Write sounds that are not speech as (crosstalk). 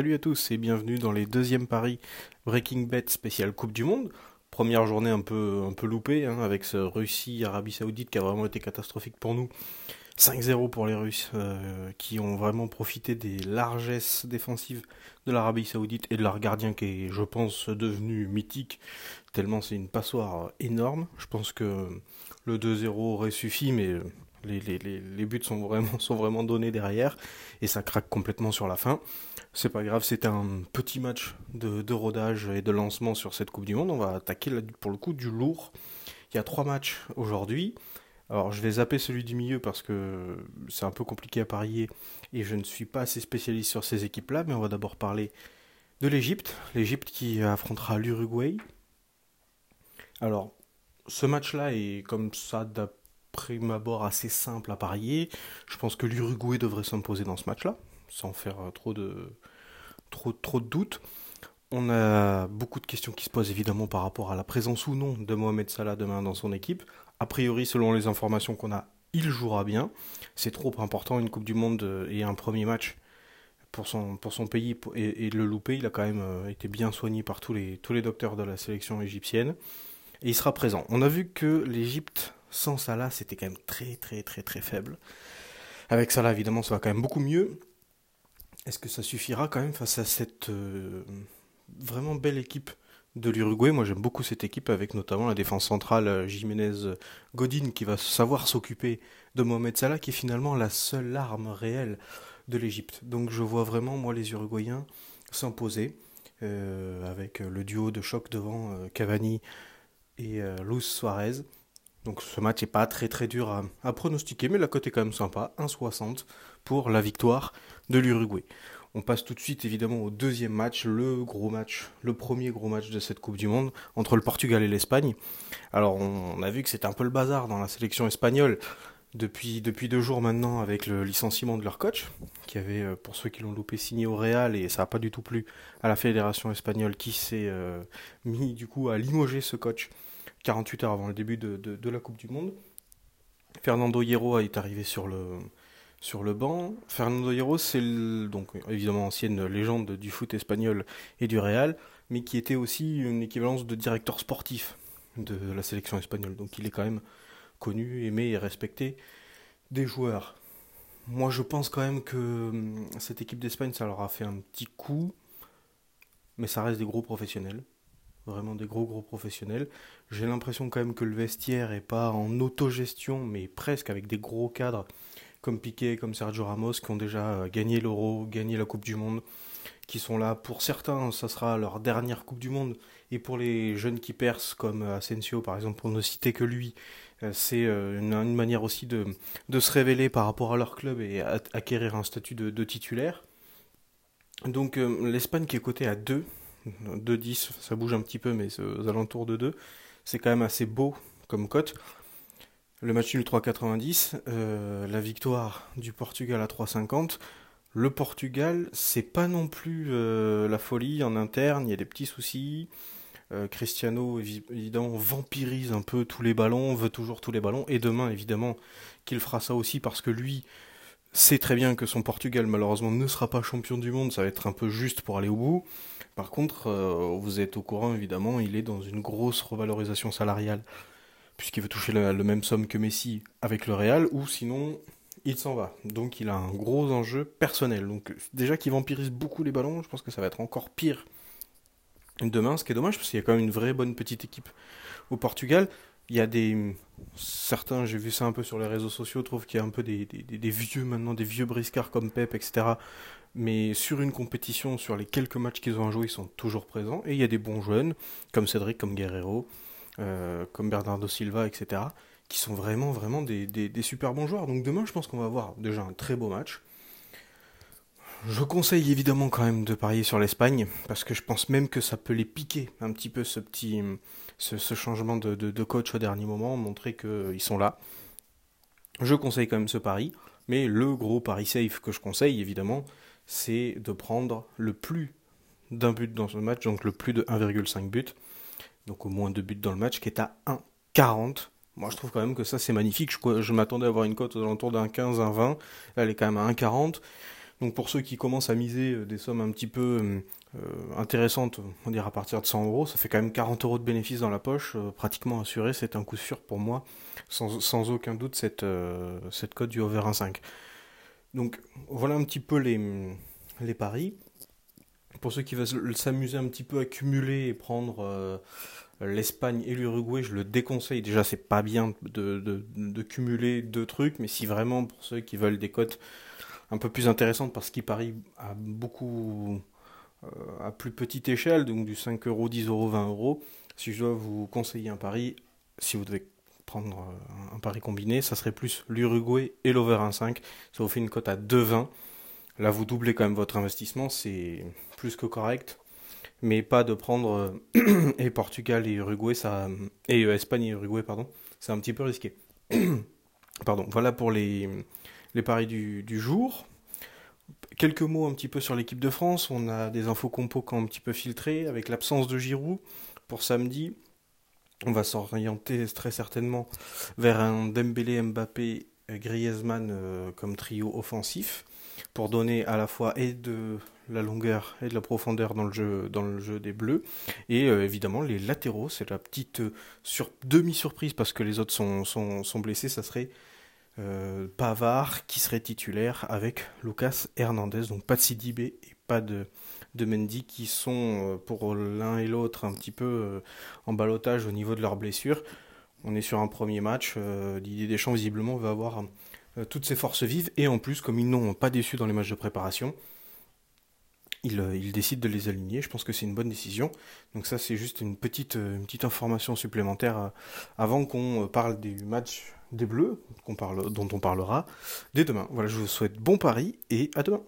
Salut à tous et bienvenue dans les deuxièmes paris Breaking Bet spécial Coupe du Monde. Première journée un peu, un peu loupée hein, avec ce Russie-Arabie Saoudite qui a vraiment été catastrophique pour nous. 5-0 pour les Russes euh, qui ont vraiment profité des largesses défensives de l'Arabie Saoudite et de leur gardien qui est, je pense, devenu mythique tellement c'est une passoire énorme. Je pense que le 2-0 aurait suffi, mais les, buts sont vraiment, donnés derrière et ça craque complètement sur la fin. C'est pas grave, c'était un petit match de, rodage et de lancement sur cette Coupe du Monde. On va attaquer pour le coup du lourd. Il y a trois matchs aujourd'hui. Alors je vais zapper celui du milieu parce que c'est un peu compliqué à parier et je ne suis pas assez spécialiste sur ces équipes-là, mais on va d'abord parler de l'Égypte. L'Égypte qui affrontera l'Uruguay. Alors, ce match-là est comme ça prime abord assez simple à parier. Je pense que l'Uruguay devrait s'imposer dans ce match-là, sans faire euh, trop de, trop, doutes. On a beaucoup de questions qui se posent évidemment par rapport à la présence ou non de Mohamed Salah demain dans son équipe. A priori, selon les informations qu'on a, il jouera bien. C'est trop important, une Coupe du Monde euh, et un premier match pour son, pour son pays et, et le louper. Il a quand même euh, été bien soigné par tous les, tous les docteurs de la sélection égyptienne. Et il sera présent. On a vu que l'Égypte sans Salah, c'était quand même très très très très faible. Avec Salah, évidemment, ça va quand même beaucoup mieux. Est-ce que ça suffira quand même face à cette euh, vraiment belle équipe de l'Uruguay? Moi, j'aime beaucoup cette équipe avec notamment la défense centrale euh, Jiménez Godin qui va savoir s'occuper de Mohamed Salah, qui est finalement la seule arme réelle de l'Égypte. Donc, je vois vraiment moi les Uruguayens s'imposer euh, avec le duo de choc devant Cavani et Luis Suarez. Donc ce match n'est pas très très dur à, pronostiquer, mais la cote est quand même sympa, 1,60 pour la victoire de l'Uruguay. On passe tout de suite évidemment au deuxième match, le gros match, le premier gros match de cette Coupe du Monde entre le Portugal et l'Espagne. Alors on, a vu que c'était un peu le bazar dans la sélection espagnole depuis, depuis deux jours maintenant avec le licenciement de leur coach, qui avait, euh, pour ceux qui l'ont loupé, signé au Real et ça n'a pas du tout plu à la fédération espagnole qui s'est euh, mis du coup à limoger ce coach 48 heures avant le début de, la Coupe du Monde. Fernando Hierro est arrivé sur le, sur le banc. Fernando Hierro, c'est donc évidemment ancienne légende du foot espagnol et du Real, mais qui était aussi une équivalence de directeur sportif de la sélection espagnole. Donc il est quand même connu, aimé et respecté des joueurs. Moi, je pense quand même que hum, cette équipe d'Espagne, ça leur a fait un petit coup, mais ça reste des gros professionnels vraiment des gros gros professionnels. J'ai l'impression quand même que le vestiaire est pas en autogestion, mais presque avec des gros cadres comme Piquet, comme Sergio Ramos, qui ont déjà euh, gagné l'Euro, gagné la Coupe du Monde, qui sont là. Pour certains, ça sera leur dernière Coupe du Monde, et pour les jeunes qui percent, comme euh, Asensio par exemple, pour ne citer que lui, euh, c'est une, manière aussi de, de, se révéler par rapport à leur club et acquérir un statut de, de titulaire. Donc l'Espagne qui est cotée à 2, 2-10, ça bouge un petit peu, mais aux alentours de 2. C'est quand même assez beau comme cote. Le match nul 3,90, euh, la victoire du Portugal à 3,50. Le Portugal, c'est pas non plus euh, la folie en interne, il y a des petits soucis. Euh, Cristiano, évidemment, vampirise un peu tous les ballons, veut toujours tous les ballons. Et demain, évidemment, qu'il fera ça aussi parce que lui sait très bien que son Portugal, malheureusement, ne sera pas champion du monde. Ça va être un peu juste pour aller au bout. Par contre, euh, vous êtes au courant, évidemment, il est dans une grosse revalorisation salariale, puisqu'il veut toucher la, même somme que Messi avec le Real, ou sinon, il s'en va. Donc il a un gros enjeu personnel. Donc déjà qu'il vampirise beaucoup les ballons, je pense que ça va être encore pire demain, ce qui est dommage, parce qu'il y a quand même une vraie bonne petite équipe au Portugal. Il y a des... Certains, j'ai vu ça un peu sur les réseaux sociaux, trouvent qu'il y a un peu des, vieux maintenant, des vieux briscards comme Pep, etc mais sur une compétition, sur les quelques matchs qu'ils ont à jouer, ils sont toujours présents. Et il y a des bons jeunes, comme Cédric, comme Guerrero, euh, comme Bernardo Silva, etc., qui sont vraiment, vraiment des, super bons joueurs. Donc demain, je pense qu'on va avoir déjà un très beau match. Je conseille évidemment quand même de parier sur l'Espagne, parce que je pense même que ça peut les piquer un petit peu ce petit ce, changement de, de, coach au dernier moment, montrer qu'ils sont là. Je conseille quand même ce pari, mais le gros pari safe que je conseille évidemment, c'est de prendre le plus d'un but dans ce match, donc le plus de 1,5 but, donc au moins deux buts dans le match, qui est à 1,40. Moi, je trouve quand même que ça, c'est magnifique. Je, je m'attendais à avoir une cote aux alentours d'un 15, un 20. elle est quand même à 1,40. Donc pour ceux qui commencent à miser des sommes un petit peu intéressantes, on dirait à partir de 100 euros, ça fait quand même 40 euros de bénéfices dans la poche, pratiquement assuré, c'est un coup sûr pour moi, sans, aucun doute cette, cette cote du over 1,5. Donc voilà un petit peu les, les paris. Pour ceux qui veulent s'amuser un petit peu à cumuler et prendre euh, l'Espagne et l'Uruguay, je le déconseille. Déjà, c'est pas bien de, cumuler deux trucs, mais si vraiment pour ceux qui veulent des cotes un peu plus intéressantes parce qu'ils parient à beaucoup euh, à plus petite échelle, donc du 5 euros, 10 euros, 20 euros, si je dois vous conseiller un pari, si vous devez prendre euh, un pari combiné, ça serait plus l'Uruguay et l'over 1,5. Ça vous fait une cote à 2,20. Là, vous doublez quand même votre investissement, c'est plus que correct. Mais pas de prendre euh, (coughs) et Portugal et Uruguay, ça, et Espagne et Uruguay, pardon, c'est un petit peu risqué. (coughs) pardon, voilà pour les, les paris du, du, jour. Quelques mots un petit peu sur l'équipe de France. On a des infos compo qui ont un petit peu filtré avec l'absence de Giroud pour samedi. On va s'orienter très certainement vers un Dembélé, Mbappé, Griezmann euh, comme trio offensif pour donner à la fois et de la longueur et de la profondeur dans le jeu, dans le jeu des Bleus. Et euh, évidemment, les latéraux, c'est la petite euh, sur, demi-surprise parce que les autres sont, sont, blessés. Ça serait Pavard qui serait titulaire avec Lucas Hernandez. Donc pas de Sidibé et pas de, Mendy qui sont euh, pour l'un et l'autre un petit peu euh, en balotage au niveau de leurs blessures. On est sur un premier match. Euh, Didier Deschamps, visiblement, va avoir toutes ses forces vives. Et en plus, comme ils n'ont pas déçu dans les matchs de préparation, il, il, décide de les aligner. Je pense que c'est une bonne décision. Donc ça, c'est juste une petite, une petite information supplémentaire avant qu'on parle du match des Bleus, dont on parlera dès demain. Voilà, je vous souhaite bon pari et à demain.